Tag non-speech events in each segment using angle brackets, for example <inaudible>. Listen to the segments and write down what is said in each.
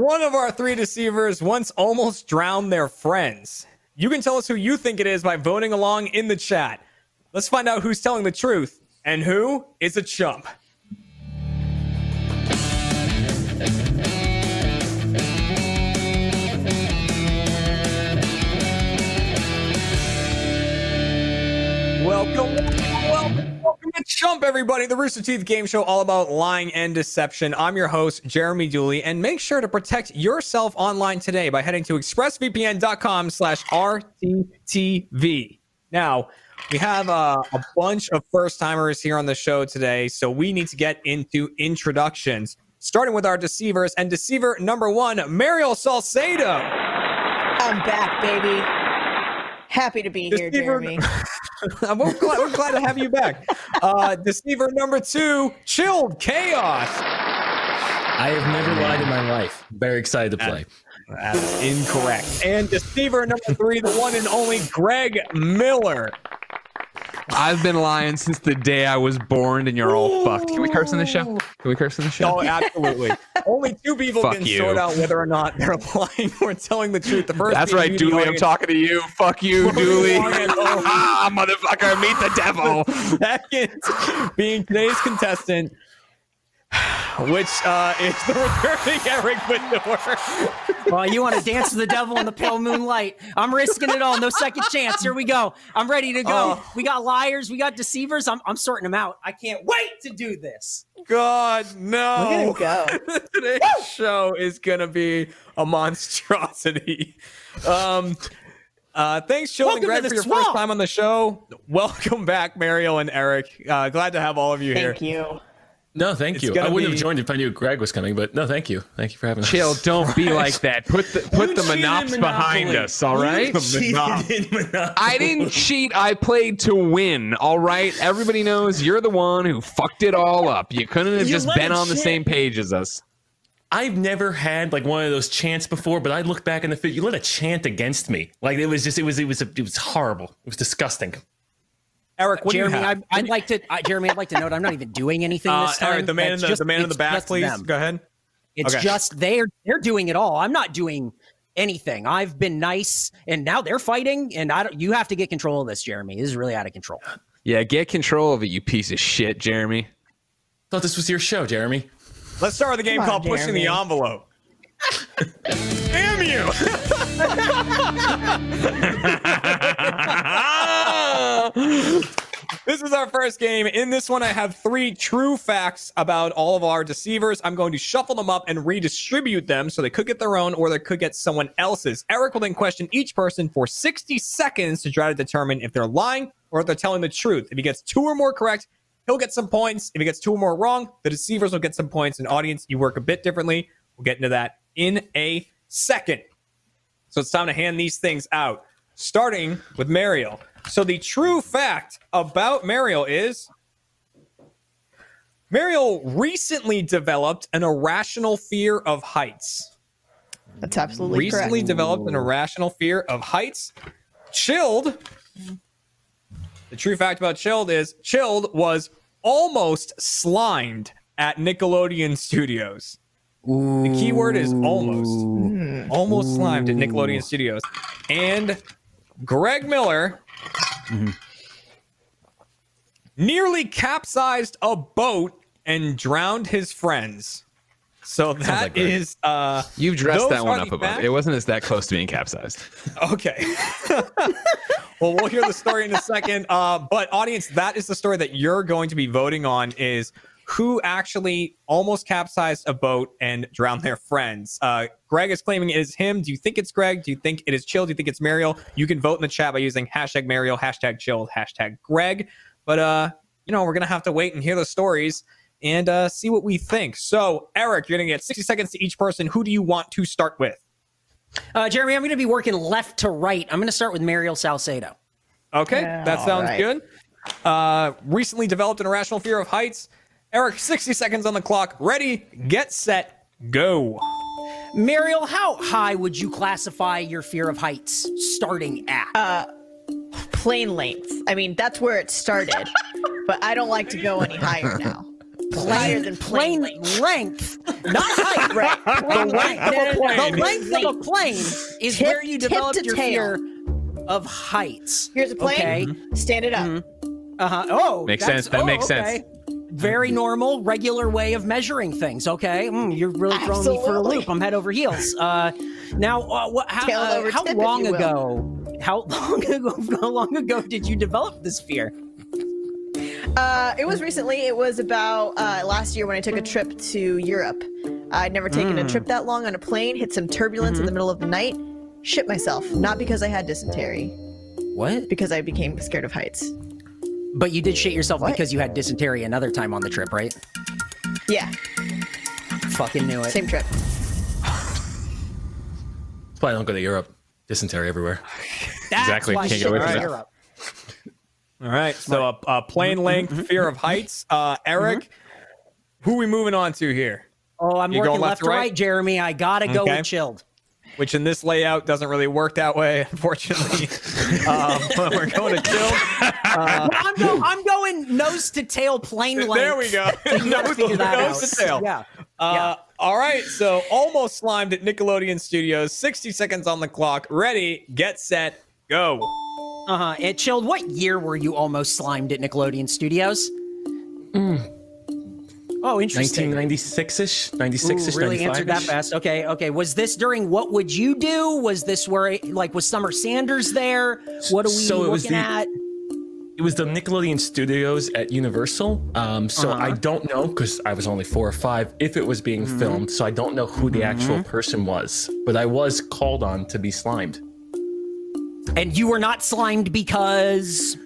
One of our three deceivers once almost drowned their friends. You can tell us who you think it is by voting along in the chat. Let's find out who's telling the truth and who is a chump. Welcome, welcome, to Chump, everybody. The Rooster Teeth game show all about lying and deception. I'm your host, Jeremy Dooley, and make sure to protect yourself online today by heading to expressvpn.com slash RTTV. Now, we have uh, a bunch of first timers here on the show today, so we need to get into introductions, starting with our deceivers. And deceiver number one, Mariel Salcedo. I'm back, baby. Happy to be here, Deceiver- Jeremy. <laughs> <laughs> I'm we're glad, we're glad to have you back. Uh, deceiver number two, Chilled Chaos. I have never lied in my life. Very excited to play. That's incorrect. And deceiver number three, the one and only Greg Miller. I've been lying since the day I was born, and you're all fucked. Can we curse in the show? Can we curse in the show? Oh, absolutely. Only two people Fuck can you. sort out whether or not they're lying or telling the truth. The first That's right, the Dooley. I'm talking to you. Fuck you, Dooley. <laughs> ah, motherfucker, meet the devil. <laughs> Second, being today's contestant, which uh, is the returning Eric Bador. Well, you want to dance with the devil in the pale moonlight. I'm risking it all. No second chance. Here we go. I'm ready to go. Oh. We got liars. We got deceivers. I'm, I'm sorting them out. I can't wait to do this. God, no. Look at go. <laughs> Today's show is gonna be a monstrosity. <laughs> Um, uh, thanks, Children Welcome to Greg, the for your swamp. first time on the show. Welcome back, Mario and Eric. Uh, glad to have all of you here. Thank you. No, thank It's you. I wouldn't be- have joined if I knew Greg was coming, but no, thank you. Thank you for having us. Chill. Don't be <laughs> like that. Put the put You the monops behind us. All right. Cheated in Monopoly. I didn't cheat. I played to win. All right. Everybody knows you're the one who fucked it all up. You couldn't have You just been it on the same page as us. I've never had like one of those chants before, but I look back in the fit. You let a chant against me. Like it was just, it was, it was, it was horrible. It was disgusting. Eric, what Jeremy, do you have? I, I'd like to. I, Jeremy, I'd like to note I'm not even doing anything uh, this time. Eric, the man in the, just- the man in the back, please. them. Go ahead. It's Okay. just they're they're doing it all. I'm not doing anything. I've been nice, and now they're fighting. And I don't. You have to get control of this, Jeremy. This is really out of control. Yeah. Get control of it, you piece of shit, Jeremy. Thought this was your show, Jeremy. Let's start with a game on, called Pushing the Envelope. <laughs> Damn you! <laughs> This is our first game. In this one, I have three true facts about all of our deceivers. I'm going to shuffle them up and redistribute them so they could get their own or they could get someone else's. Eric will then question each person for 60 seconds to try to determine if they're lying or if they're telling the truth. If he gets two or more correct, he'll get some points. If he gets two or more wrong, the deceivers will get some points. And audience, you work a bit differently. We'll get into that in a second. So it's time to hand these things out, starting with Mariel. So the true fact about Mariel is Mariel recently developed an irrational fear of heights. That's absolutely true. recently correct. developed an irrational fear of heights. Chilled. The true fact about Chilled is Chilled was almost slimed at Nickelodeon Studios. The key word is almost. Hmm. Almost slimed at Nickelodeon Studios. And Greg Miller nearly capsized a boat and drowned his friends. So that like is uh You've dressed that one up a bit. It wasn't as that close to being capsized. <laughs> Okay. <laughs> well, we'll hear the story in a second. Uh, but audience, that is the story that you're going to be voting on is who actually almost capsized a boat and drowned their friends. Uh, Greg is claiming it is him. Do you think it's Greg? Do you think it is Chill? Do you think it's Mariel? You can vote in the chat by using hashtag Mariel, hashtag Chill, hashtag Greg. But uh, you know, we're gonna have to wait and hear the stories and uh, see what we think. So, Eric, you're gonna get 60 seconds to each person. Who do you want to start with? Uh, Jeremy, I'm going to be working left to right. I'm going to start with Mariel Salcedo. Okay, Yeah, that sounds right. good. Uh, recently developed an irrational fear of heights. Eric, 60 seconds on the clock. Ready, get set, go. Mariel, how high would you classify your fear of heights starting at? Plane length. I mean, that's where it started. <laughs> but I don't like to go any higher <laughs> now. Higher than plane plane length, not height. <laughs> Right. Plane length. of a plane. The length of a plane is Tip- where you develop your tail. fear of heights. Here's a plane. Okay. Stand it up. Uh huh. Oh, Makes that's- sense. That oh, makes okay. sense. Very normal, regular way of measuring things. Okay, Mm, you're really throwing me for a loop. I'm head over heels. Uh, now, uh, what, how, uh, how tip, long ago? How <laughs> long ago? How long ago did you develop this fear? Uh, it was recently. It was about uh, last year when I took a trip to Europe. I'd never taken a trip that long on a plane. Hit some turbulence in the middle of the night. Shit myself. Not because I had dysentery, What? because I became scared of heights. But you did shit yourself What? because you had dysentery another time on the trip, right? Yeah, Fucking knew it. same trip. That's why I don't go to Europe. Dysentery everywhere. That's Exactly, why can't shit get away from was that. Europe. All right. So a, a plane mm-hmm, length, mm-hmm. fear of heights. Uh, Eric, mm-hmm. who we moving on to here? Oh, I'm You working going left left to to right, right? Jeremy. I gotta go Okay. with chilled. Which in this layout doesn't really work that way, <laughs> unfortunately. um, but we're going to chill. I'm, go- I'm going nose to tail plane length. There we go. You gotta figure that Nose to tail. Yeah. Uh, All right. So almost slimed at Nickelodeon Studios. 60 seconds on the clock. Ready, get set, go. Uh huh. And chilled. What year were you almost slimed at Nickelodeon Studios? Oh, interesting. 1996-ish, 96-ish, Ooh, really answered that fast. Okay, okay. Was this during What Would You Do? Was this where, like, was Summer Sanders there? What are we So it was looking the- at? It was the Nickelodeon Studios at Universal. Um, so Uh-huh. I don't know because I was only four or five if it was being Mm-hmm. filmed. So I don't know who the actual person was, but I was called on to be slimed. And you were not slimed because.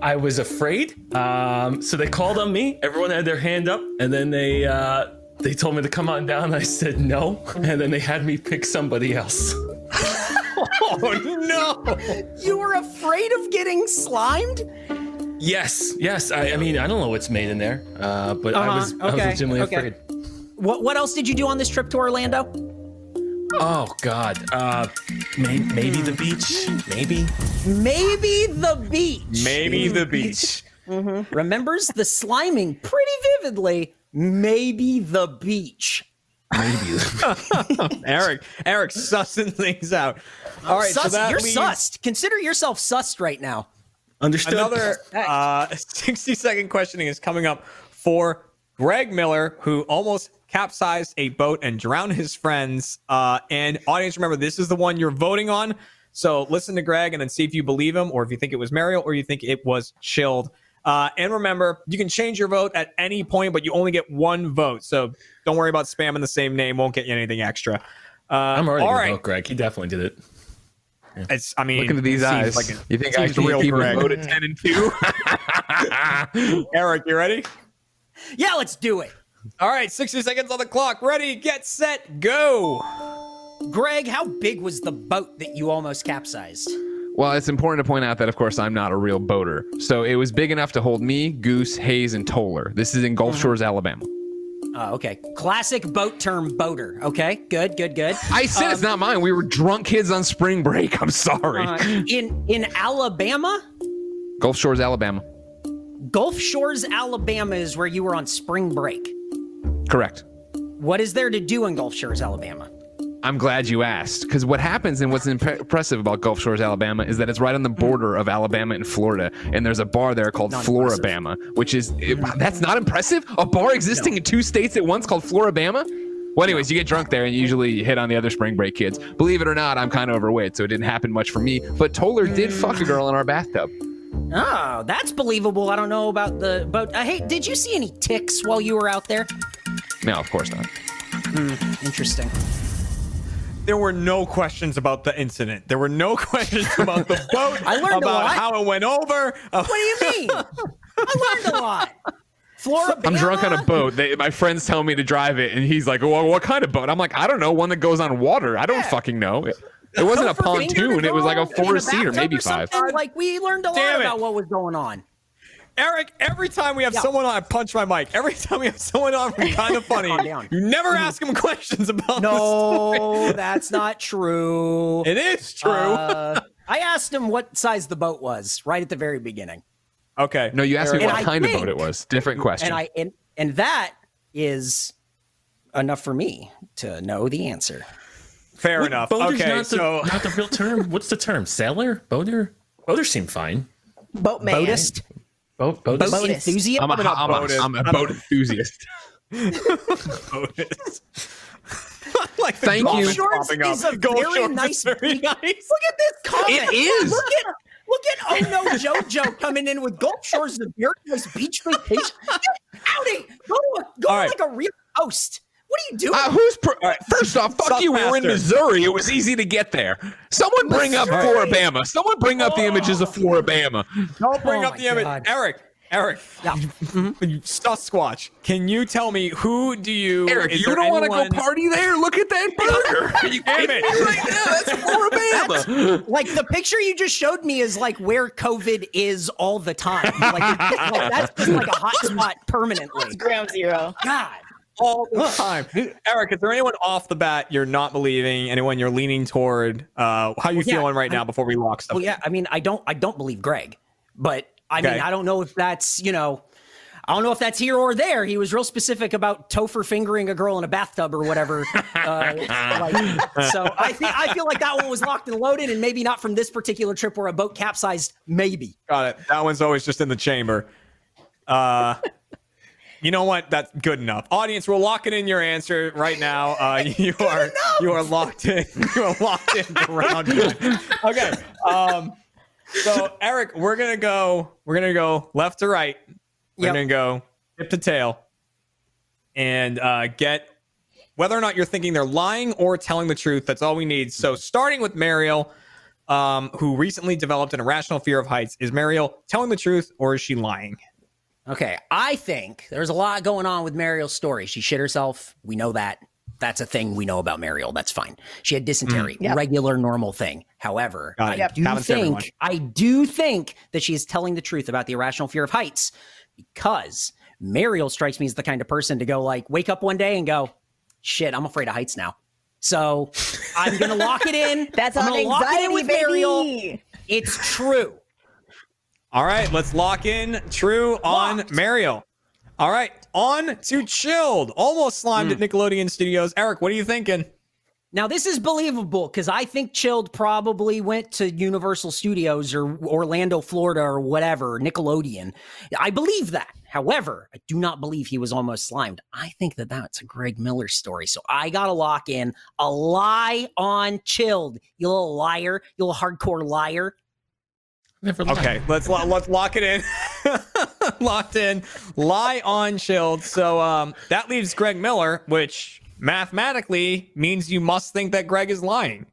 I was afraid. Um, so they called on me. Everyone had their hand up, and then they uh, they told me to come on down. I said no, and then they had me pick somebody else. <laughs> Oh, no. You were afraid of getting slimed? Yes, yes. I, I mean, I don't know what's made in there, uh, but I Uh-huh, was I was okay, legitimately okay. afraid. What What else did you do on this trip to Orlando? Oh God. Uh, may, maybe the beach. Maybe. Maybe the beach. Maybe the beach. Remembers the sliming pretty vividly. Maybe the beach. Maybe. <laughs> Eric, Eric sussing things out. All right, so Sus- that you're leaves sussed. Consider yourself sussed right now. Understood. Another uh, <laughs> 60 second questioning is coming up for Greg Miller, who almost capsized a boat and drowned his friends. Uh, and audience, remember, this is the one you're voting on. So listen to Greg and then see if you believe him or if you think it was Mario or you think it was chilled. Uh, and remember, you can change your vote at any point, but you only get one vote. So don't worry about spamming the same name; won't get you anything extra. Uh, I'm already all vote Greg. He definitely did it. It's, I mean, Look into these eyes. like it- you think I seems should real people Greg. voted ten and two? <laughs> Eric, you ready? Yeah, let's do it. All right, 60 seconds on the clock. Ready, get set, go. Greg, how big was the boat that you almost capsized? Well, it's important to point out that, of course, I'm not a real boater. So it was big enough to hold me, Goose, Hayes, and Toller. This is in Gulf Shores, Alabama. Oh, okay. Classic boat term boater. Okay, good, good, good. I said it's not mine. We were drunk kids on spring break. I'm sorry. Uh, in in Alabama, Gulf Shores, Alabama. Gulf Shores, Alabama is where you were on spring break. Correct. What is there to do in Gulf Shores, Alabama? I'm glad you asked because what happens and what's imp- impressive about Gulf Shores, Alabama, is that it's right on the border of Alabama and Florida, and there's a bar there called Not Florabama, which is it- that's not impressive. A bar existing in two states at once called Florabama. Well, anyways, you get drunk there and you usually hit on the other spring break kids. Believe it or not, I'm kind of overweight, so it didn't happen much for me. But Toller did fuck a girl in our bathtub. Oh, that's believable. I don't know about the boat. Uh, hey, did you see any ticks while you were out there? No, of course not. Hmm, interesting. There were no questions about the incident. There were no <laughs> questions about the boat, I learned a about lot. how it went over. What do you mean? I learned a lot. Florida. I'm drunk on a boat. They, my friends tell me to drive it, and he's like, "Well, what kind of boat?" I'm like, "I don't know. One that goes on water. I don't fucking know." It, it wasn't a pontoon. It was like a four seater, bathtub maybe five. something? Like we learned a lot Damn it. about what was going on. Eric, every time we have Yeah. someone on, I punch my mic. Every time we have someone on from kind of funny, Calm down. you never ask them questions about No, <laughs> that's not true. It is true. Uh, I asked him what size the boat was right at the very beginning, okay. No, you asked me And what I kind of think- boat it was. Different question. and I and And that is enough for me to know the answer. Fair Wait, enough. Boater's okay, not the, so not the real term. What's the term? Sailor? Boater? Boater seemed fine. Boatman. Boatist, Boat, boat, boat enthusiast. I'm a, I'm not I'm a, boated. I'm a I'm boat enthusiast. <laughs> <laughs> Like Thank golf you. is Shorts popping is up. a Golf very shorts is nice- very nice. Look at this comment. It is. Look at look at oh no JoJo coming in with Gulf Shores is a very nice beach vacation. Get Howdy, go to a, go All to right. like a real coast. What are you doing? Uh, who's pro- first off? Fuck Suck you. We were in. Missouri. It was easy to get there. Someone bring up Missouri. Floribama. Someone bring up the images of Floribama. Don't bring Oh up the image. Eric, Eric, Yeah. you Sasquatch. Can you tell me who do you? Eric, you don't want to go party there? Look at that burger. Are you Damn kidding it. me right now? That's Floribama. like the picture you just showed me is like where COVID is all the time. Like, like that's just like a hot <laughs> spot permanently. Ground zero. God. All the <laughs> time. Eric, is there anyone off the bat you're not believing? Anyone you're leaning toward? Uh, how you Well, yeah, feeling right I- now before we lock stuff? Well, yeah. I mean, I don't. I don't believe Greg, but I Okay. mean, I don't know if that's you know. I don't know if that's here or there. He was real specific about Topher fingering a girl in a bathtub or whatever. <laughs> uh, like, so I think I feel like that one was locked and loaded, and maybe not from this particular trip where a boat capsized. Maybe. Got it. That one's always just in the chamber. Uh, you know what? That's good enough. Audience, we're locking in your answer right now. Uh, <laughs> you are you are locked in. <laughs> You are locked in for round one. Okay. Um, so Eric, we're gonna go. We're gonna go left to right. We're Yep. gonna go tip to tail, and uh, get whether or not you're thinking they're lying or telling the truth. That's all we need. So starting with Mariel um, who recently developed an irrational fear of heights. Is Mariel telling the truth or is she lying? Okay, I think there's a lot going on with Mariel's story. She shit herself. We know that. That's a thing we know about Mariel. That's fine. She had dysentery, mm. Yep. regular, normal thing. However, Got it. I do Happens to everyone. think I do think that she is telling the truth about the irrational fear of heights because Mariel strikes me as the kind of person to go like, wake up one day and go, "Shit, I'm afraid of heights now." So I'm gonna lock it in. <laughs> That's I'm on gonna lock it in anxiety, with Mariel. It's true. All right, let's lock in true on Locked. Mariel. All right, on to chilled. Almost slimed Hmm. at Nickelodeon Studios. Eric, what are you thinking? Now this is believable because I think Chilled probably went to Universal Studios or Orlando, Florida, or whatever, Nickelodeon. I believe that. However, I do not believe he was almost slimed. I think that that's a Greg Miller story. So I gotta lock in a lie on Chilled. You little liar, you little hardcore liar. Never lied. Okay, let's lo- let's lock it in. <laughs> Locked in. Lie on Chilled. So um, that leaves Greg Miller, which mathematically means you must think that Greg is lying.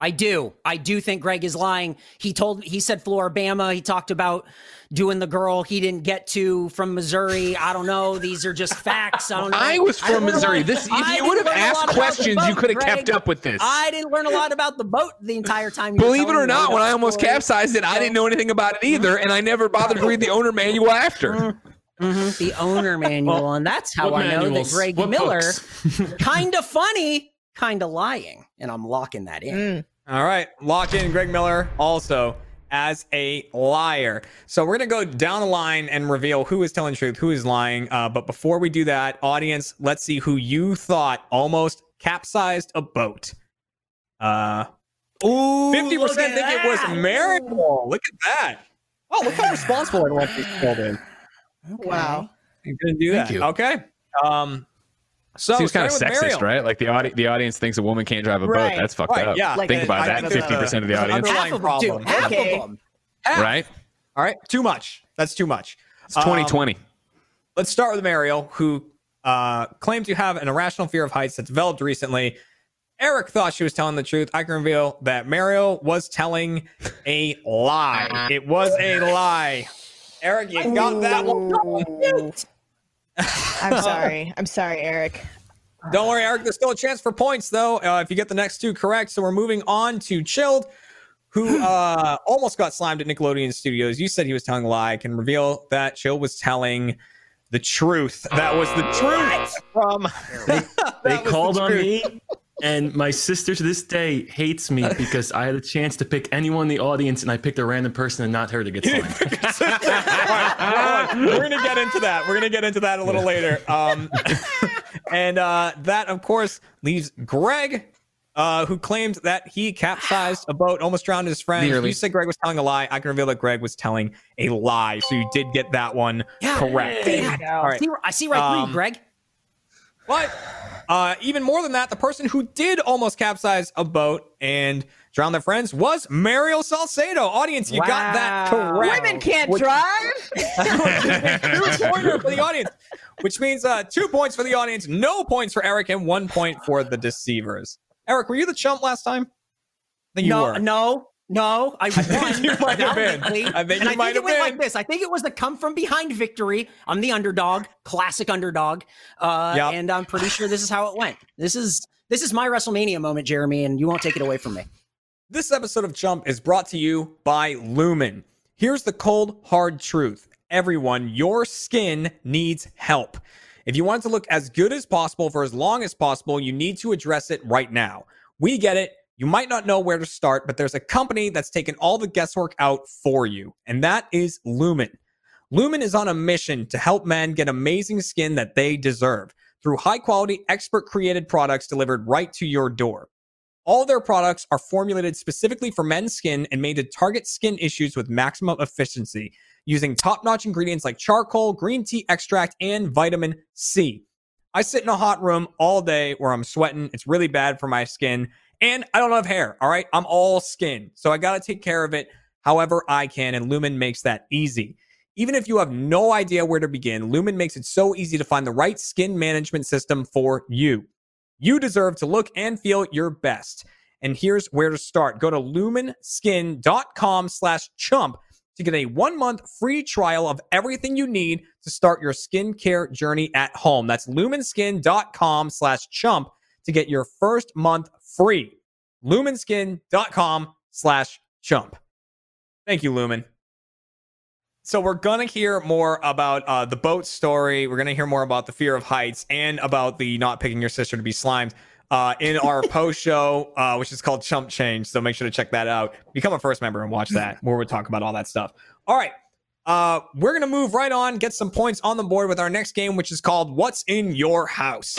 I do. I do think Greg is lying. He told he said Floribama. He talked about doing the girl he didn't get to from Missouri. I don't know. These are just facts. I don't know. I was from learn a Missouri. lot- This, if I you would have learn a lot asked about the questions, you could have kept up with this. I didn't learn a lot about the boat the entire time. Believe it or not, when I almost story. capsized it, I didn't know anything about it either, and I never bothered to read the owner manual after. Mhm, the owner <laughs> manual, and that's how What I know that? Greg What Miller, <laughs> kind of funny, kind of lying, and I'm locking that in. Mm. All right, lock in Greg Miller also as a liar. So we're gonna go down the line and reveal who is telling the truth, who is lying. Uh, but before we do that, audience, let's see who you thought almost capsized a boat. Uh, Ooh, fifty look percent at think it was that. Mariel. Look at that. Oh, look how responsible everyone called <sighs> in. Wow. You couldn't do Thank that. you. Okay. Um. So Seems kind of sexist, Mariel. right? Like the audi- the audience thinks a woman can't drive a Right. boat. That's fucked Right, up. yeah. Like Think a- about I that. Fifty percent of the a- that's an audience, Half underlying of them, dude. problem. Half Okay. of them. right? All right. Too much. That's too much. It's Um, 2020. let's start with Mariel, who uh, claimed to have an irrational fear of heights that developed recently. Eric thought she was telling the truth. I can reveal that Mariel was telling a lie. It was a lie. Eric, you got that one. Ooh. I'm <laughs> sorry. I'm sorry, Eric. Don't worry, Eric. There's still a chance for points, though, uh, if you get the next two correct. So we're moving on to Chilled, who <gasps> uh, almost got slimed at Nickelodeon Studios. You said he was telling a lie. I can reveal that Chilled was telling the truth. That was the truth from. They <laughs> That was the called on truth. me. And my sister to this day hates me because I had a chance to pick anyone in the audience and I picked a random person and not her to get slimed. All right, we're gonna get into that. We're gonna get into that a little later. Um, and uh, that, of course, leaves Greg, uh, who claimed that he capsized a boat, almost drowned his friend. Nearly. You said Greg was telling a lie. I can reveal that Greg was telling a lie. So you did get that one correct. Yeah. All right. I see, I see right through Um, you, Greg. But uh, even more than that, the person who did almost capsize a boat and drown their friends was Mariel Salcedo. Audience, you got that correct. Women can't Which- drive. <laughs> two pointer for the audience, which means uh, two points for the audience, no points for Eric, and one point for the deceivers. Eric, were you the chump last time? I think you no, were. no, no. I <laughs> won. you might have been. I think and you might it have went been. like this. I think it was the come from behind victory. I'm the underdog, classic underdog, uh, Yep. and I'm pretty sure this is how it went. This is this is my WrestleMania moment, Jeremy, and you won't take it away from me. This episode of Chump is brought to you by Lumen. Here's the cold, hard truth. Everyone, your skin needs help. If you want it to look as good as possible for as long as possible, you need to address it right now. We get it. You might not know where to start, but there's a company that's taken all the guesswork out for you, and that is Lumen. Lumen is on a mission to help men get amazing skin that they deserve through high quality, expert created products delivered right to your door. All their products are formulated specifically for men's skin and made to target skin issues with maximum efficiency using top notch ingredients like charcoal, green tea extract, and vitamin C. I sit in a hot room all day where I'm sweating. It's really bad for my skin. And I don't have hair. All right. I'm all skin. So I got to take care of it however I can. And Lumen makes that easy. Even if you have no idea where to begin, Lumen makes it so easy to find the right skin management system for you. You deserve to look and feel your best. And here's where to start. Go to lumenskin.com slash chump to get a one month free trial of everything you need to start your skincare journey at home. That's lumenskin.com slash chump to get your first month free. Lumenskin.com slash chump. Thank you, Lumen. So we're gonna hear more about uh, the boat story. We're gonna hear more about the fear of heights and about the not picking your sister to be slimed uh, in our <laughs> post show, uh, which is called Chump Change. So make sure to check that out. Become a first member and watch that, <laughs> where we talk about all that stuff. All right, uh, we're gonna move right on, get some points on the board with our next game, which is called What's in Your House.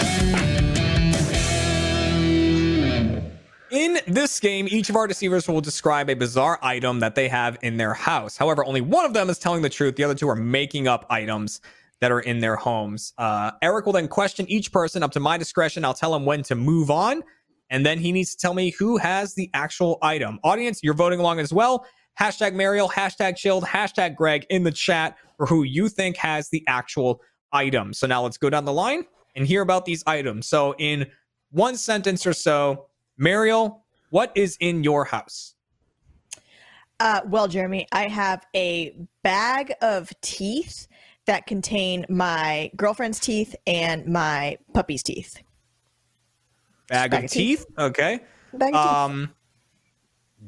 In this game, each of our deceivers will describe a bizarre item that they have in their house. However, only one of them is telling the truth. The other two are making up items that are in their homes. Uh, Eric will then question each person up to my discretion. I'll tell him when to move on, and then he needs to tell me who has the actual item. Audience, you're voting along as well. Hashtag Mariel, hashtag Chilled, hashtag Greg in the chat for who you think has the actual item. So now let's go down the line and hear about these items. So in one sentence or so, Mariel, what is in your house? Uh, well, Jeremy, I have a bag of teeth that contain my girlfriend's teeth and my puppy's teeth. Bag, Bag of of teeth. Okay. Bag of teeth. Um,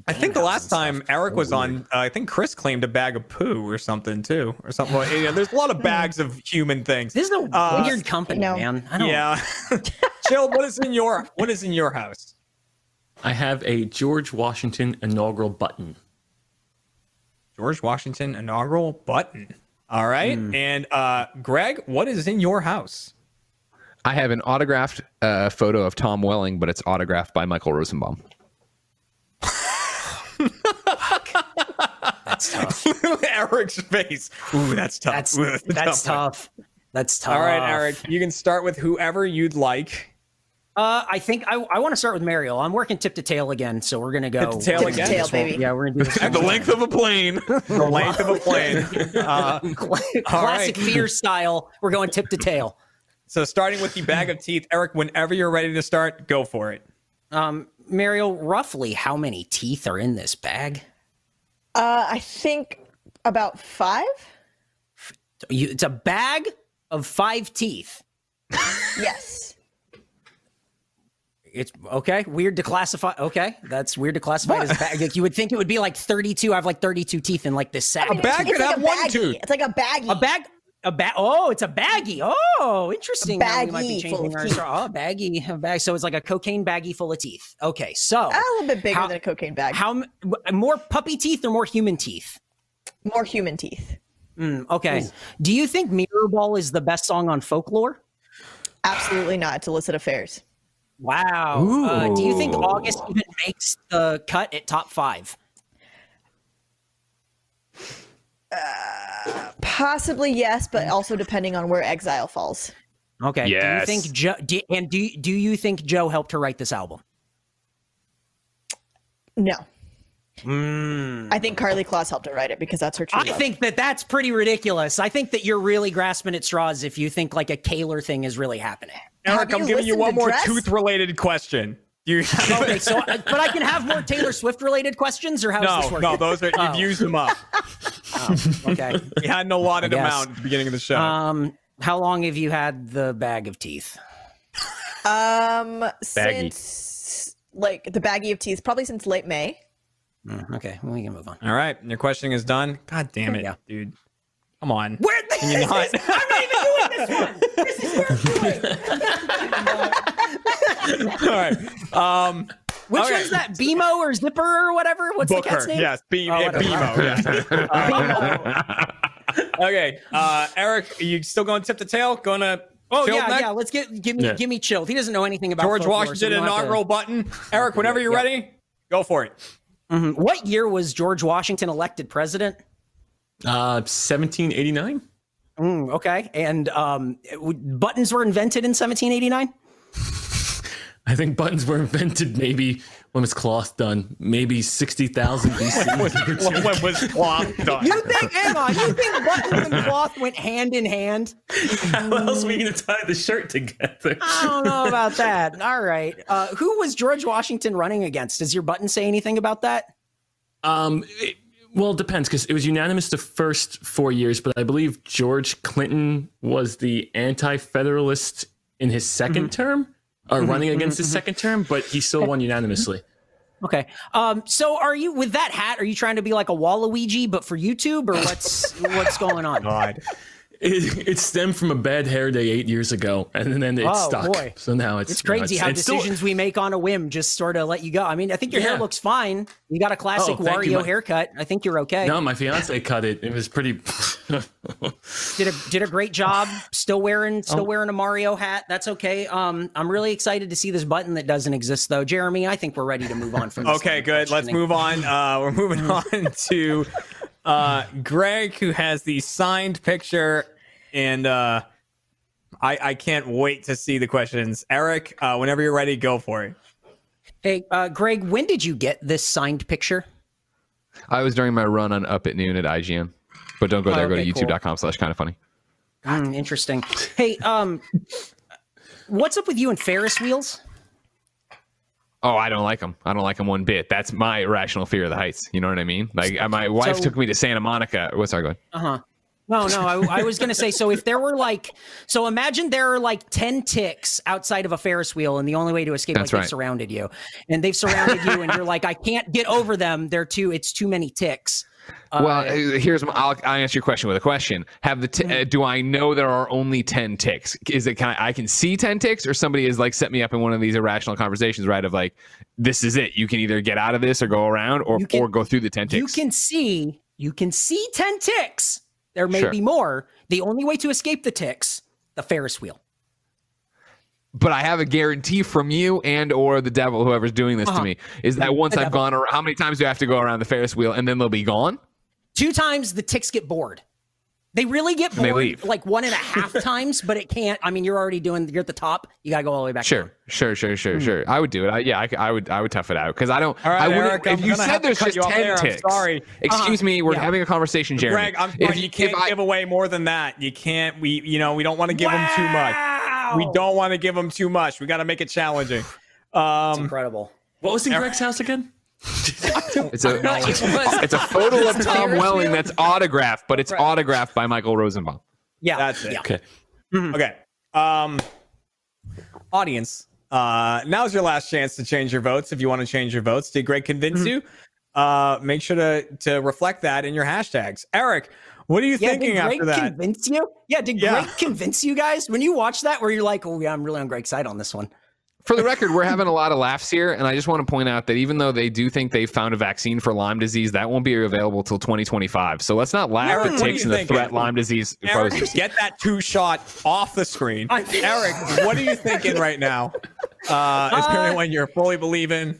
I think the last time Eric was on, uh, I think Chris claimed a bag of poo or something too, or something. Like, yeah, there's a lot of bags of human things. This is a Uh, weird company, no. man. I don't. Yeah. <laughs> Chill. What is in your What is in your house? I have a George Washington inaugural button. George Washington inaugural button. All right. Hmm. And uh, Greg, what is in your house? I have an autographed uh, photo of Tom Welling, but it's autographed by Michael Rosenbaum. <laughs> That's tough. <laughs> Eric's face. Ooh, that's tough. That's Ooh, a that's <laughs> one. tough. That's tough. All right, Eric, you can start with whoever you'd like. Uh, I think I, I want to start with Mariel. I'm working tip to tail again, so we're gonna go Tip to tail Tip again? to tail, This one- baby. Yeah, we're gonna do this. <laughs> At <laughs> the length of a plane. The length of a plane. Uh, classic right. fear style. We're going tip to tail. so, starting with the bag of teeth, Eric, whenever you're ready to start, go for it. Um, Mariel, roughly how many teeth are in this bag? Uh, I think about five. You, it's a bag of five teeth. Yes. It's okay. Weird to classify. Okay, that's weird to classify as a bag. Like, you would think it would be like 32. I have like 32 teeth in like this sack. A bag It's could like have one tooth. It's like a baggie. A bag. A bag. Oh, it's a baggie. Oh, interesting. how we might be baggie full changing our teeth. Oh, a baggie. A bag. So it's like a cocaine baggie full of teeth. Okay, so A little bit bigger How- than a cocaine bag. how more puppy teeth or more human teeth? More human teeth. Mm, okay. Do you think Mirror Ball is the best song on folklore? Absolutely not. It's illicit affairs. Wow. Uh, do you think August even makes the cut at top five? Possibly yes, but also depending on where Exile falls. Okay. Yes. Do you think Joe? Do, and do do you think Joe helped her write this album? No. Mm. I think Karlie Kloss helped her write it because that's her true I love. think that that's pretty ridiculous. I think that you're really grasping at straws if you think like a Kaylor thing is really happening. Eric, I'm giving you one more Dress? tooth-related question. You <laughs> Okay, so uh, but I can have more Taylor Swift related questions, or how does this no, work? no, those are you've Oh. used them up. Okay. <laughs> You had an allotted I guess. amount at the beginning of the show. Um, how long have you had the bag of teeth? Um, Baggy. since like the baggie of teeth, probably since late May. Mm, okay, well, we can move on. All right, your questioning is done. God damn it, Yeah. dude. Come on. Where Can you <laughs> not? I'm not even doing this one. This is where I'm doing. <laughs> All right. Um, Which Okay. one's that? BMO or Zipper or whatever? What's the cat's name? Yes, B- Oh, whatever. BMO. Yes. <laughs> okay. Uh, Eric, are you still going tip to tail? Going to Oh Chilled yeah, next? yeah. Let's get give me Yeah. give me chilled. He doesn't know anything about George folklore, so Washington we don't to- inaugural button. Eric, whenever you're Yeah. ready, go for it. Mhm. What year was George Washington elected president? Uh, 1789. Mm, okay, and um, would- buttons were invented in 1789. I think buttons were invented maybe when was cloth done? Maybe 60,000 BC. when was cloth done? You think? hang on. You think buttons and cloth went hand in hand? <laughs> How else were you going to tie the shirt together? I don't know about that. All right. Uh, who was George Washington running against? Does your button say anything about that? Um, it, well, it depends because it was unanimous the first four years, but I believe George Clinton was the anti-federalist in his 2nd term, or running against mm-hmm, his mm-hmm. second term, but he still won unanimously. Okay. Um, so are you with that hat? Are you trying to be like a Waluigi, but for YouTube, or what's <laughs> what's going on? God. It, it stemmed from a bad hair day eight years ago, and then it Oh, stuck. boy. So now it's It's you know, crazy how it's still- decisions we make on a whim just sort of let you go. I mean, I think your hair looks fine. You got a classic Oh, thank you. Wario My- haircut. I think you're okay. no, my fiance cut it. It was pretty. <laughs> Did a did a great job. Still wearing Oh. <laughs> still wearing a Mario hat. That's okay. Um, I'm really excited to see this button that doesn't exist though. Jeremy, I think we're ready to move on from. This Okay, good. Let's move on. Uh, we're moving <laughs> on to uh, Greg, who has the signed picture, and uh, I, I can't wait to see the questions. Eric, uh, whenever you're ready, go for it. Hey, uh, Greg, when did you get this signed picture? I was during my run on Up at Noon at IGN. But don't go there. Okay, go to cool. youtube.com slash kind of funny. Hmm, interesting. Hey, um, what's up with you and Ferris wheels? Oh, I don't like them. I don't like them one bit. That's my irrational fear of the heights. You know what I mean? Like uh, my wife So- took me to Santa Monica. What's our going? Uh huh. No, no. I, I was gonna say. So if there were like, so imagine there are like ten ticks outside of a Ferris wheel, and the only way to escape, That's like they've surrounded you, and they've surrounded you, and you're like, I can't get over them. They're too. It's too many ticks. Uh, well, uh, here's my, I'll, I'll answer your question with a question. Have the t- Mm-hmm. uh, do I know there are only ten ticks? Is it can I, I can see ten ticks, or somebody has like set me up in one of these irrational conversations, right? Of like, this is it. You can either get out of this or go around, or can- or go through the ten ticks. you can see, you can see ten ticks. There may Sure. be more. The only way to escape the ticks, the Ferris wheel. But I have a guarantee from you and or the devil, whoever's doing this Uh-huh. to me, is that once The I've devil. gone around, how many times do I have to go around the Ferris wheel and then they'll be gone? Two times the ticks get bored. They really get And they bored leave. like one and a half <laughs> times, but it can't. I mean, you're already doing. You're at the top. You gotta go all the way back. Sure, sure, sure, sure, sure. I would do it. I, yeah, I would. I would tough it out because I don't. All right, I wouldn't. Eric, I'm if you said there's just ten there. I'm ticks, sorry. Excuse me, we're yeah. having a conversation, Jeremy. Greg, I'm If-. You if can't I- give away more than that. You can't. We, you know, we don't want to give them too much. Wow. We don't want to give them too much. We got to make it challenging. Um, Incredible. What was in Greg's house again? <laughs> It's a <laughs> it's a photo of Tom Welling that's autographed, but it's autographed by Michael Rosenbaum. Yeah, That's it. Yeah. Okay. Okay. Um, audience, uh, now's your last chance to change your votes. If you want to change your votes, did Greg convince you? Uh, make sure to to reflect that in your hashtags. Eric, What are you Yeah, thinking did Greg after that? convince you? Yeah, did Yeah. Greg convince you guys when you watch that? Where you're like, oh yeah, I'm really on Greg's side on this one. For the record, we're having a lot of laughs here, and I just want to point out that even though they do think they found a vaccine for Lyme disease, that won't be available till 2025. So let's not laugh Eric, at what takes and the thinking? threat Lyme disease Eric, poses. get that two shot off the screen. Eric, what are you thinking right now? Uh, is there Uh, anyone you're fully believing?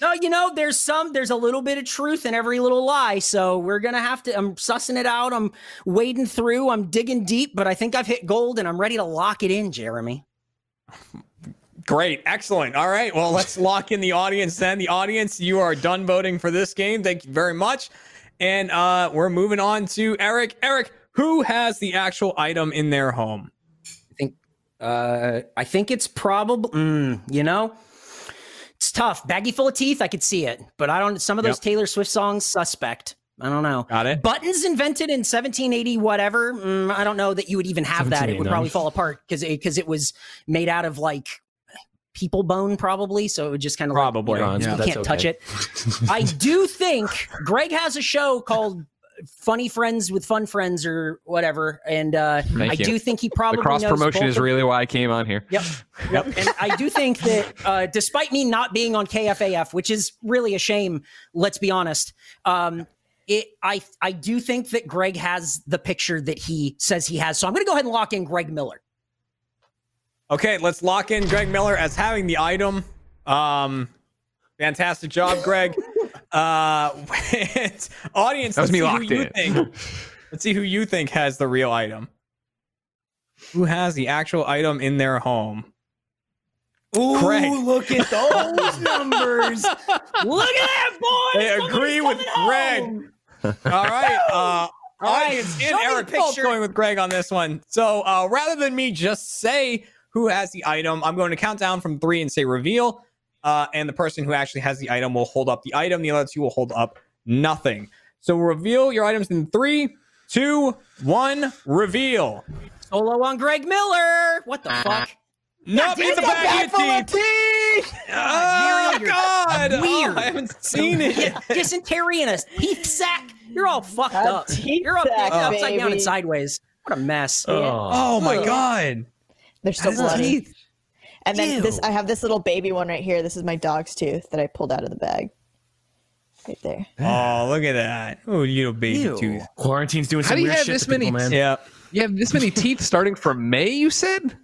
No, you know, there's some, there's a little bit of truth in every little lie. So we're gonna have to. I'm sussing it out. I'm wading through. I'm digging deep, but I think I've hit gold, and I'm ready to lock it in, Jeremy. Great, excellent. All right, well, let's lock in the audience then. The audience, you are done voting for this game. Thank you very much. And uh, we're moving on to Eric. Eric, who has the actual item in their home? I think, uh, I think it's probably, mm, you know, it's tough. Baggy full of teeth, I could see it, but I don't. Some of those Yep. Taylor Swift songs, suspect. I don't know. Got it. Buttons invented in 1780, whatever. Mm, I don't know that you would even have that. It would probably fall apart because because it, was made out of like people bone, probably. So it would just kind of Probably, Like, you yeah. know, That's you can't touch it. I do think Greg has a show called Funny Friends with Fun Friends or whatever, and uh, I you. do think he probably The probably cross knows promotion is really why I came on here. Yep. <laughs> Yep. and I do think that uh, despite me not being on KFAF, which is really a shame, let's be honest, um, it I I do think that Greg has the picture that he says he has. So I'm going to go ahead and lock in Greg Miller. Okay, let's lock in Greg Miller as having the item. Um, fantastic job, Greg. Uh, <laughs> audience, That was let's me see who locked you in. think. <laughs> Let's see who you think has the real item. Who has the actual item in their home? Ooh, Greg. look at those <laughs> numbers. look at that, boy. They agree with Greg. All right. Uh, audience Eric both picture. going with Greg on this one. So uh, rather than me just say who has the item, I'm going to count down from three and say reveal. Uh, and the person who actually has the item will hold up the item. The other two will hold up nothing. So reveal your items in three, two, one. Reveal. Solo on Greg Miller. What the fuck? Nope, damn it's a it, bag of full of teeth. God, Oh Mariel, you're God! Oh, weird. I haven't seen it. <laughs> Yeah, dysentery and a teeth sack. You're all fucked A up. teeth You're up sack, upside down and sideways. What a mess. Oh my Ugh. God! They're so That's bloody. teeth. And then this, I have this little baby one right here. This is my dog's tooth that I pulled out of the bag. Right there. Oh, look at that! Oh, you little baby Ew. tooth. Quarantine's doing How some do you weird have shit this to people, many- man. Yeah. You have this many teeth starting from May, you said?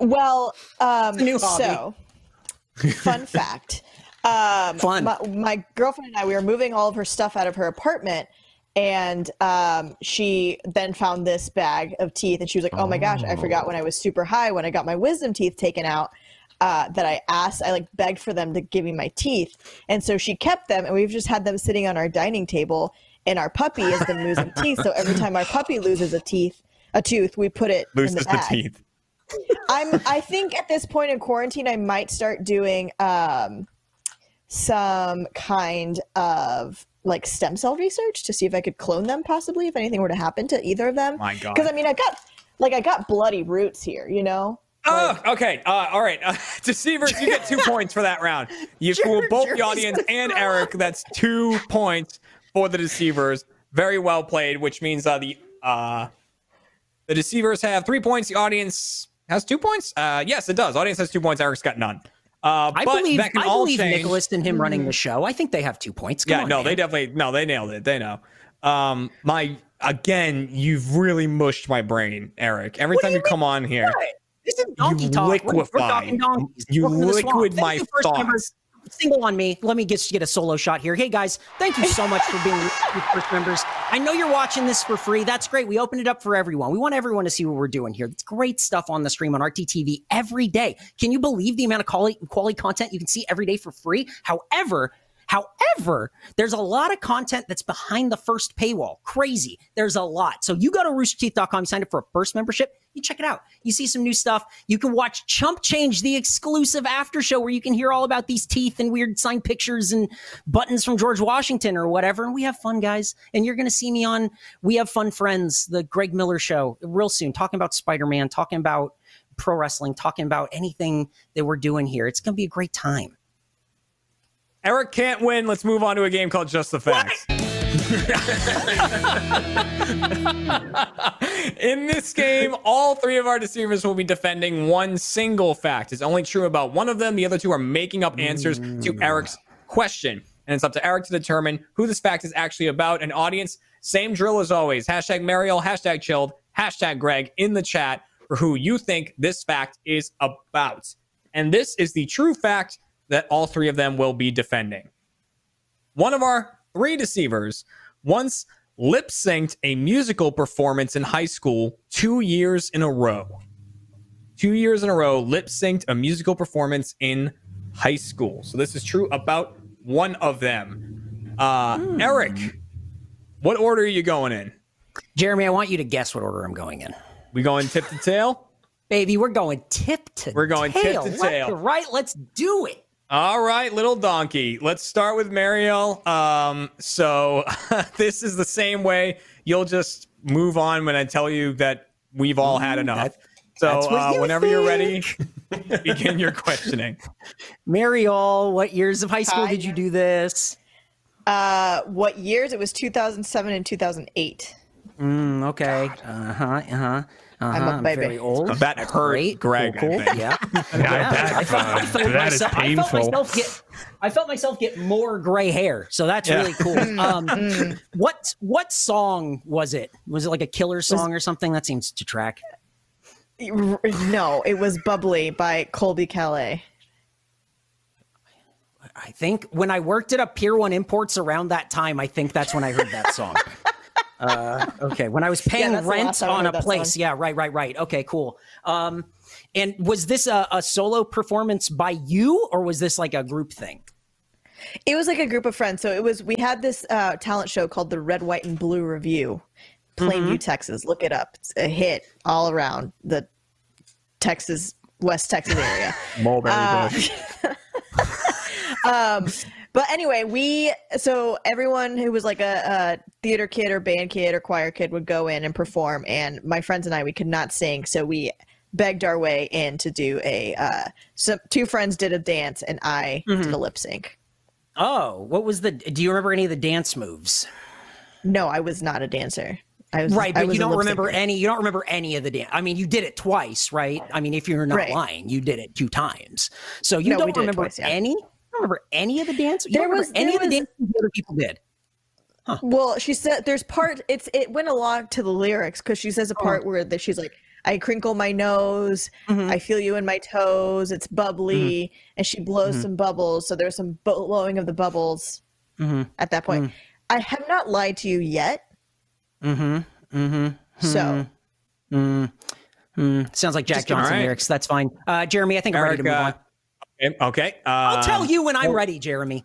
Well, um, new so <laughs> fun fact. Um, Fun. My, my girlfriend and I, we were moving all of her stuff out of her apartment, and um, she then found this bag of teeth, and she was like, "Oh my gosh, I forgot when I was super high when I got my wisdom teeth taken out." Uh, that I asked, I like begged for them to give me my teeth, and so she kept them, and we've just had them sitting on our dining table. And our puppy has been losing teeth, so every time our puppy loses a teeth, a tooth, we put it in Loses the the bag. teeth. I'm I think at this point in quarantine I might start doing um some kind of like stem cell research to see if I could clone them possibly if anything were to happen to either of them. My God. Because I mean I got like I got bloody roots here, you know? Oh, okay. Uh, all right. Uh, <laughs> Deceivers, you get two <laughs> points for that round. You fooled both the audience and Eric. That's two points for the Deceivers. Very well played, which means uh, the uh, the Deceivers have three points. The audience has two points. Uh, yes, it does. Audience has two points. Eric's got none. Uh, I but believe that can I all believe change. Nicholas and him running the show. I think they have two points. Come Yeah, on, no, man. they definitely no, they nailed it. They know. Um, my again, you've really mushed my brain, Eric. Every What time you you come on here. This is donkey You talk. We're- We're, liquefy. talking donkeys. You Welcome the swamp. liquid Thank my you, first thoughts. Single on me. Let me get get a solo shot here. Hey guys, thank you so much for being first members. I know you're watching this for free. That's great. We open it up for everyone. We want everyone to see what we're doing here. It's great stuff on the stream on RTTV every day. Can you believe the amount of quality quality content you can see every day for free? However, However, there's a lot of content that's behind the first paywall. Crazy. There's a lot. So you go to roosterteeth.com, you sign up for a first membership, you check it out. You see some new stuff. You can watch Chump Change, the exclusive after show where you can hear all about these teeth and weird signed pictures and buttons from George Washington or whatever. And we have fun, guys. And you're going to see me on We Have Fun Friends, the Greg Miller show, real soon, talking about Spider Man, talking about pro wrestling, talking about anything that we're doing here. It's going to be a great time. Eric can't win. Let's move on to a game called Just the Facts. <laughs> In this game, all three of our deceivers will be defending one single fact. It's only true about one of them. The other two are making up answers to hmm. Eric's question. And it's up to Eric to determine who this fact is actually about. An audience, same drill as always. Hashtag Mariel, hashtag chilled, hashtag Greg in the chat for who you think this fact is about. And this is the true fact that all three of them will be defending. One of our three deceivers once lip synced a musical performance in high school two years in a row. Two years in a row, lip synced a musical performance in high school. So this is true about one of them. Uh, Eric, what order are you going in? Jeremy, I want you to guess what order I'm going in. We going tip to tail? Baby, we're going tip to We're going tip to tail. to Left tail. right, let's do it. All right, little donkey. Let's start with Mariel. Um, so <laughs> this is the same way. You'll just move on when I tell you that we've all had enough. that- so uh, you whenever you're ready, <laughs> begin your questioning. Mariel, what years of high school Hi. did you do this? Uh, what years? It was 2007 and 2008. Mm, okay. Uh huh. Uh huh. I'm a Uh-huh. baby. Very old. That hurt Great. Greg, Cool. cool. think. Yeah. <laughs> Yeah, that, I felt, I felt that is myself, I felt painful. myself get. I felt myself get more gray hair, so that's Yeah. really cool. <laughs> Um, what what song was it? Was it like a killer song or something? That seems to track. No, it was Bubbly by Colbie Caillat. I think when I worked at a Pier One Imports around that time, I think that's when I heard that song. <laughs> uh, okay, when I was <laughs> paying that's the rent last time I on a place. song. Yeah, right, right, right. Okay, cool. Um, and was this a, a solo performance by you, or was this like a group thing? It was like a group of friends. So it was, we had this uh, talent show called the Red, White, and Blue Review, Plainview, Texas. Look it up. It's a hit all around the Texas, West Texas area. <laughs> Mulberry Uh, bush. <laughs> um, but anyway, we so everyone who was like a, a theater kid or band kid or choir kid would go in and perform, and my friends and I we could not sing, so we begged our way in to do a. Uh, so two friends did a dance, and I did a lip sync. Oh, what was the? Do you remember any of the dance moves? No, I was not a dancer. I was Right, but you don't remember syncer. any. You don't remember any of the dance. I mean, you did it twice, right? I mean, if you're not Right. lying, you did it two times. So you No, don't remember twice, yeah. any. You don't remember any of the dance. You There don't was- any there of the was- dances the other people did. Well, she said there's part. It's it went along to the lyrics because she says a part where that she's like, "I crinkle my nose, I feel you in my toes. It's bubbly," and she blows some bubbles. So there's some blowing of the bubbles at that point. I have not lied to you yet. Mm-hmm. Mm-hmm. So Mm. Mm. Sounds like Jack Just- Johnson all right. lyrics. That's fine. Uh, Jeremy, I think I'm ready to move Eric, on. uh, Okay. I'll tell you when I'm ready, Jeremy.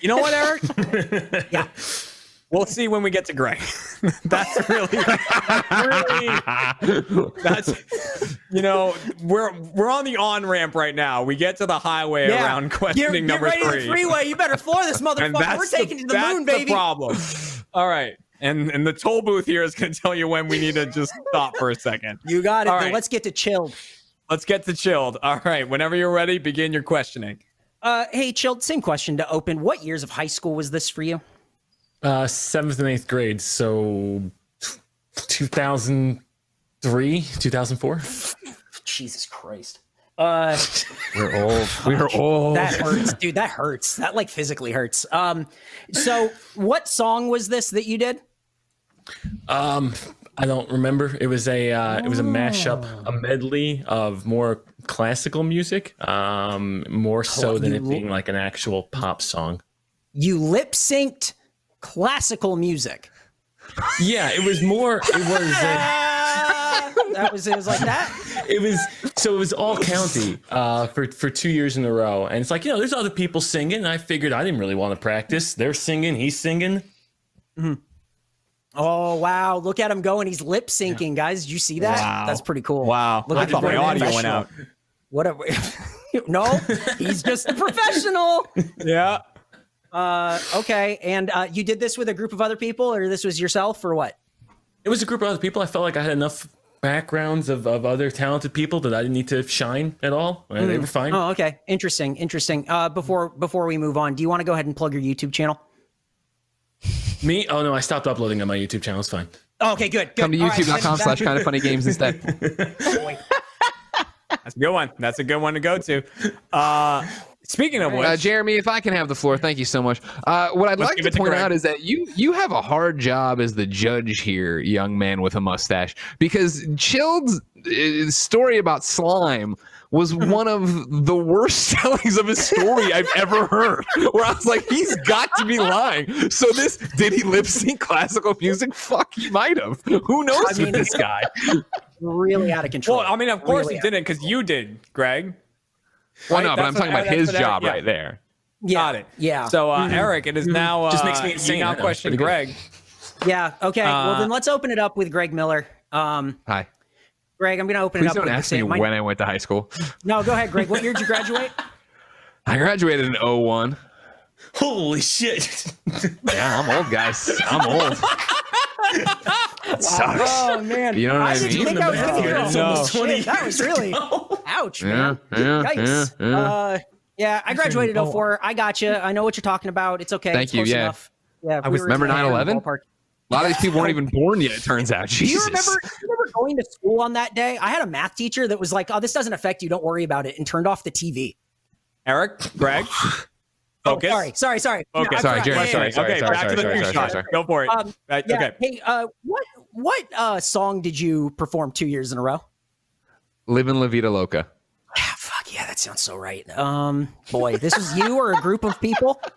You know what, Eric? <laughs> Yeah. We'll see when we get to Greg. <laughs> that's really, that's really, that's, you know, we're we're on the on ramp right now. We get to the highway around questioning Get, number get ready three. to the freeway. You better floor this <laughs> motherfucker. We're taking the, you to the that's moon, the baby. problem. All right. And and the toll booth here is going to tell you when we need to just stop for a second. You got it. Right. Let's get to chilled. Let's get to chilled. All right. Whenever you're ready, begin your questioning. Uh, hey, chilled. Same question to open. What years of high school was this for you? Uh, seventh and eighth grade. So 2003, 2004. Jesus Christ. Uh, <laughs> We're old. We're old. that hurts, dude. That hurts. That like physically hurts. Um, so what song was this that you did? Um, I don't remember. It was a uh, it was a mashup, a medley of more classical music, um, more so than you it being like an actual pop song. You lip synced classical music. Yeah, it was more. It was. Uh, <laughs> that was it. Was like that. it was so it was all county uh, for for two years in a row, and it's like you know, there's other people singing. And I figured I didn't really want to practice. They're singing, he's singing. Oh wow! Look at him going. He's lip syncing, guys. Did you see that? Wow. That's pretty cool. Wow. Look I at thought my audio went out. What? A, <laughs> no, he's just a professional. <laughs> Yeah. Uh, okay, and uh, you did this with a group of other people, or this was yourself, or what? It was a group of other people. I felt like I had enough backgrounds of, of other talented people that I didn't need to shine at all. And They were fine. Oh, okay. Interesting. Interesting. Uh, before before we move on, do you want to go ahead and plug your YouTube channel? Me? Oh no, I stopped uploading on my YouTube channel. It's fine. Okay, good. good. Come to All right, youtube.com then slash kind of funny games instead. <laughs> That's a good one. That's a good one to go to. Uh, speaking of which, Uh, Jeremy, if I can have the floor, thank you so much. Uh, what I'd Let's like to it to point out is that you you have a hard job as the judge here, young man with a mustache, because Chilled's uh, story about slime was one of the worst <laughs> tellings of his story I've ever heard. Where I was like, he's got to be lying. So this did he lip sync classical music? Fuck, he might have. Who knows I mean, this guy? really out of control. well, I mean, of course Really he didn't because you did, Greg. Well, Right? no, but That's I'm talking about his what job yeah. right there. yeah, Got it. Yeah. So, uh, Eric, it is now. Uh, Just makes me you insane, now question Greg. yeah. Okay. well, Uh, then let's open it up with Greg Miller. Um, Hi. Greg, I'm going to open Please it up don't with the ask me my- when I went to high school. no, go ahead, Greg. What year did you graduate? <laughs> I graduated in 01. Holy shit! <laughs> Yeah, I'm old, guys. I'm old. <laughs> it sucks. Oh man. You know what I didn't mean? think I was going to hear It's that. almost Shit, 20 that was really ouch, man. yeah, Yikes. yeah, yeah. Uh, yeah, I graduated in 04. I got you. I know what you're talking about. It's okay. Thank it's you, Close yeah. Enough. Yeah. I was- remember 9/11? Ballpark. A lot of these people weren't <laughs> even born yet, it turns out. Do you remember, do you remember going to school on that day? I had a math teacher that was like, "Oh, this doesn't affect you. Don't worry about it," and turned off the TV. Eric, Greg, <sighs> focus. Oh, sorry, sorry, sorry. Okay. I Sorry, forgot. Jeremy, Yeah, sorry, yeah, sorry, okay, sorry, back to the sorry, few sorry, shots. sorry, Go for it. Um, Uh, yeah. Okay. Hey, uh, what what uh, song did you perform two years in a row? Living La Vida Loca. Ah, fuck yeah, that sounds so right. Um, boy, this is you or a group of people? <laughs>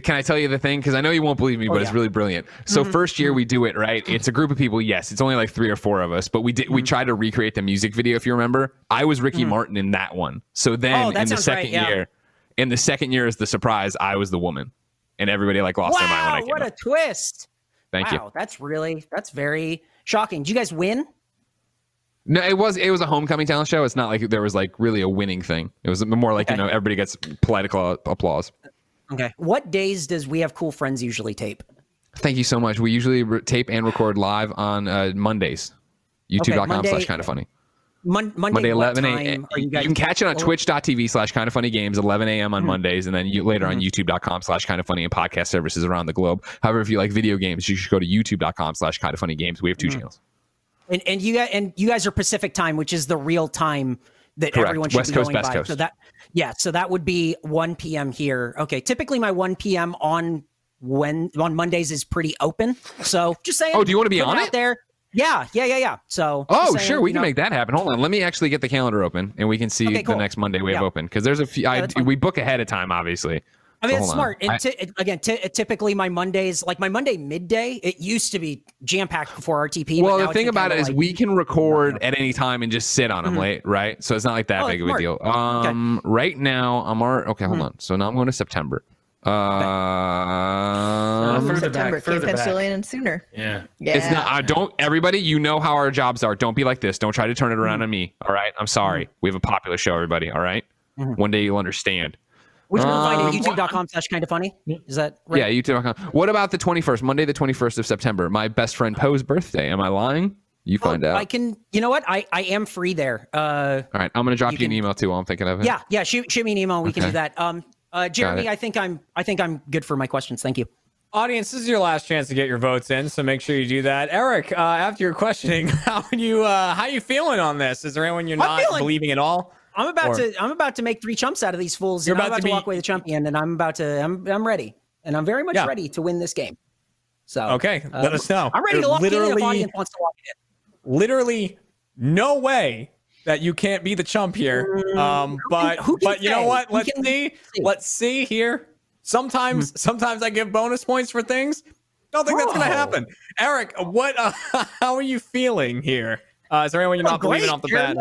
Can I tell you the thing? Because I know you won't believe me, oh, but it's really brilliant. So mm-hmm. first year mm-hmm. we do it right. It's a group of people. Yes, it's only like three or four of us, but we did. We mm-hmm. tried to recreate the music video. If you remember, I was Ricky Martin in that one. So oh, then Oh, in the second yeah. year, in the second year is the surprise, I was the woman, and everybody like lost their mind when I Wow, came. what a up. twist! Thank wow, you. that's really that's very shocking. Did you guys win? No, it was it was a homecoming talent show. It's not like there was like really a winning thing. It was more like Okay. you know everybody gets polite applause. Okay. What days does we have cool friends usually tape? Thank you so much. We usually re- tape and record live on uh, Mondays. YouTube.com Monday- slash kind of funny. Mon- Monday, Monday, 11 a.m. you You can catch it on twitch.tv slash kind of funny games, 11 a.m. on mm-hmm. Mondays, and then you, later on mm-hmm. youtube.com slash kind of funny and podcast services around the globe. However, if you like video games, you should go to youtube.com slash kind of funny games. We have 2 mm-hmm. channels. And, and you and you guys are Pacific time, which is the real time that Correct. everyone should West be Coast, going Best by. Coast. So that yeah, so that would be 1 p.m. here. Okay, typically my 1 p.m. on when on Mondays is pretty open. So just saying. Oh, do you wanna be on it? there? Yeah, yeah, yeah, yeah. So Oh, saying, sure. We can know, make that happen. Hold on. Let me actually get the calendar open and we can see Okay, the next Monday we have Yeah. open because there's a few. I, we book ahead of time, obviously. I mean, So it's smart. And I- again, ty- typically my Mondays, like my Monday midday, it used to be jam packed before RTP. Well, the thing about it kinda is we can record at any time and just sit on them mm-hmm. late, right? So it's not like that Oh, big of a deal. Um, right now I'm already okay. Hold mm. on. So now I'm going to September. Uh, further September, back, further Cape back. Pennsylvania sooner. Yeah. Yeah. It's not. I don't. Everybody, you know how our jobs are. Don't be like this. Don't try to turn it around mm-hmm. on me. All right. I'm sorry. Mm-hmm. We have a popular show. Everybody. All right? One day you'll understand. Which you can find Um, at youtube.com slash kind of funny. Is that right? Yeah. YouTube.com. What about the 21st? Monday, the 21st of September. My best friend Poe's birthday. Am I lying? You find out. Oh, I can, you know what? I, I am free there. Uh, All right. I'm gonna drop you, you an email too while I'm thinking of it. yeah, yeah. Shoot, shoot me an email. We can do that. Um, uh, Jeremy. I think I'm, I think I'm good for my questions. Thank you. Audience, this is your last chance to get your votes in, so make sure you do that. Eric, uh, after your questioning, <laughs> how are you uh, how you feeling on this? Is there anyone you're I'm not feeling- believing at all? I'm about Or- to, I'm about to make three chumps out of these fools. You're about about to be- walk away the champion, and I'm about to, I'm, I'm ready, and I'm very much Yeah. ready to win this game. So Okay, let um, us know. I'm ready to lock it in if literally- audience wants to it in. Literally, no way that you can't be the chump here. Um, but who can but you know what? Let's can see. Let's see here. Sometimes sometimes I give bonus points for things. Don't think that's gonna happen. Eric, what? Uh, <laughs> how are you feeling here? Uh, is there anyone you're not Oh, believing off the bat?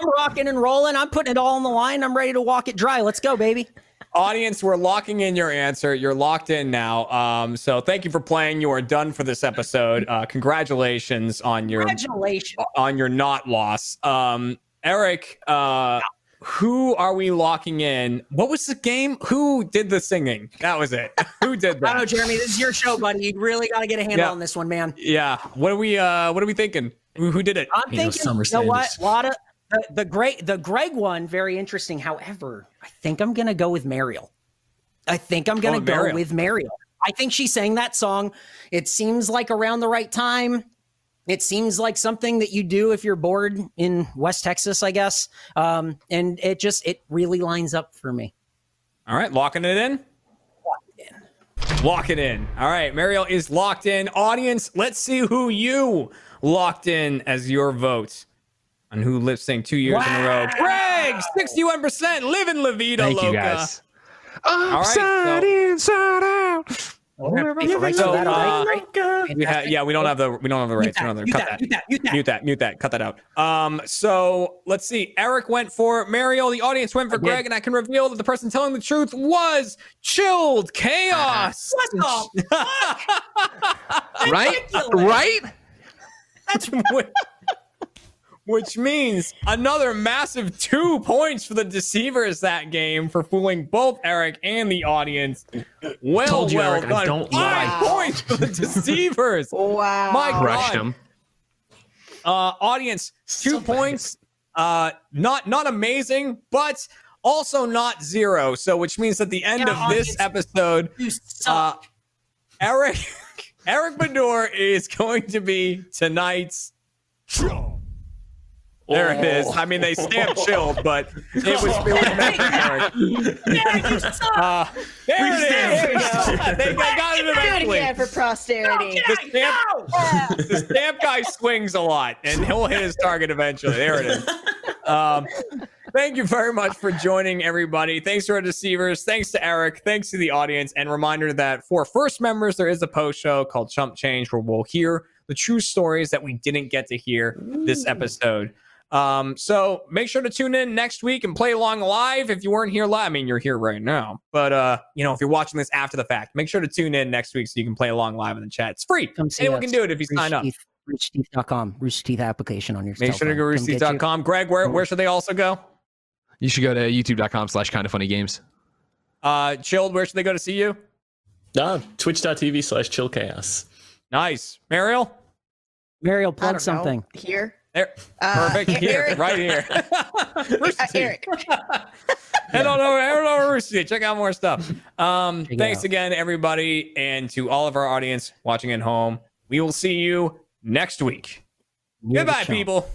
I'm, I'm rocking and rolling. I'm putting it all on the line. I'm ready to walk it dry. Let's go, baby. Audience, we're locking in your answer. You're locked in now. Um, so thank you for playing. You are done for this episode. Uh, congratulations on your Congratulations. on your not loss. Um, Eric, uh, who are we locking in? What was the game? Who did the singing? That was it. <laughs> who did I don't know. Jeremy. This is your show, buddy. You really got to get a handle Yeah. on this one, man. Yeah. What are we? Uh, what are we thinking? Who, who did it? I'm You thinking, Summer you know what? A lot of the, the great, the Greg one, very interesting. However, I think I'm gonna go with Mariel. I think I'm gonna Oh, go Mariel. with Mariel. I think she sang that song. It seems like around the right time. It seems like something that you do if you're bored in West Texas, I guess. Um, and it just it really lines up for me. All right, locking it in. Lock it in. All right, Mariel is locked in. Audience, let's see who you locked in as your vote on who lip synced two years in a row. Greg, 61%, living La Vida Thank Loca. you guys. right, Upside so- inside out. We're gonna pay So, for that, all uh. We ha- yeah, we don't have the we don't have the rights. We don't have the, mute cut that, that. mute that, mute that. Mute that, mute that, cut that out. Um, so let's see. Eric went for Mariel. The audience went for did. Greg, and I can reveal that the person telling the truth was Chilled Chaos. What the <laughs> Right? Ridiculous. Right? <laughs> which, which means another massive two points for the deceivers that game for fooling both Eric and the audience. Well, Told you, well Eric, I don't Five lie. <laughs> points for the deceivers. Wow. My Crushed God. him. Uh, audience, two points. Uh, not not amazing, but also not zero. So, which means at the end Yeah, of this episode, uh. Eric <laughs> Eric Baudour is going to be tonight's. There it is. I mean, they stamped chilled, but it was, it was meant for Eric. yeah, you suck. Uh, there it is. There we go. They got got it Do it eventually. again for posterity. The stamp, <laughs> the stamp guy swings a lot, and he'll hit his target eventually. There it is. <laughs> Um, thank you very much for joining, everybody. Thanks to our deceivers. Thanks to Eric. Thanks to the audience. And reminder that for first members, there is a post show called Chump Change where we'll hear the true stories that we didn't get to hear this episode. Um, so make sure to tune in next week and play along live. If you weren't here live, I mean, you're here right now, but uh, you know, if you're watching this after the fact, make sure to tune in next week so you can play along live in the chat. It's free. Come see Anyone us. can do it if you sign up. Roosterteeth- Roosterteeth.com. Rooster Teeth application on your Make cell sure to go phone. to Come roosterteeth.com. Greg, where, where should they also go? You should go to youtube.com slash kind of funny games. Uh, chilled, where should they go to see you? Ah, Twitch.tv slash chill chaos. Nice. Mariel? Mariel, I plug don't know. something. Here. There. Uh, Perfect. Here, Eric- right here. <laughs> Uh, Eric. <laughs> Head on over, head on over to Rooster Check out more stuff. Um, Check thanks out. again, everybody, and to all of our audience watching at home. We will see you next week. You're Goodbye, chump. people.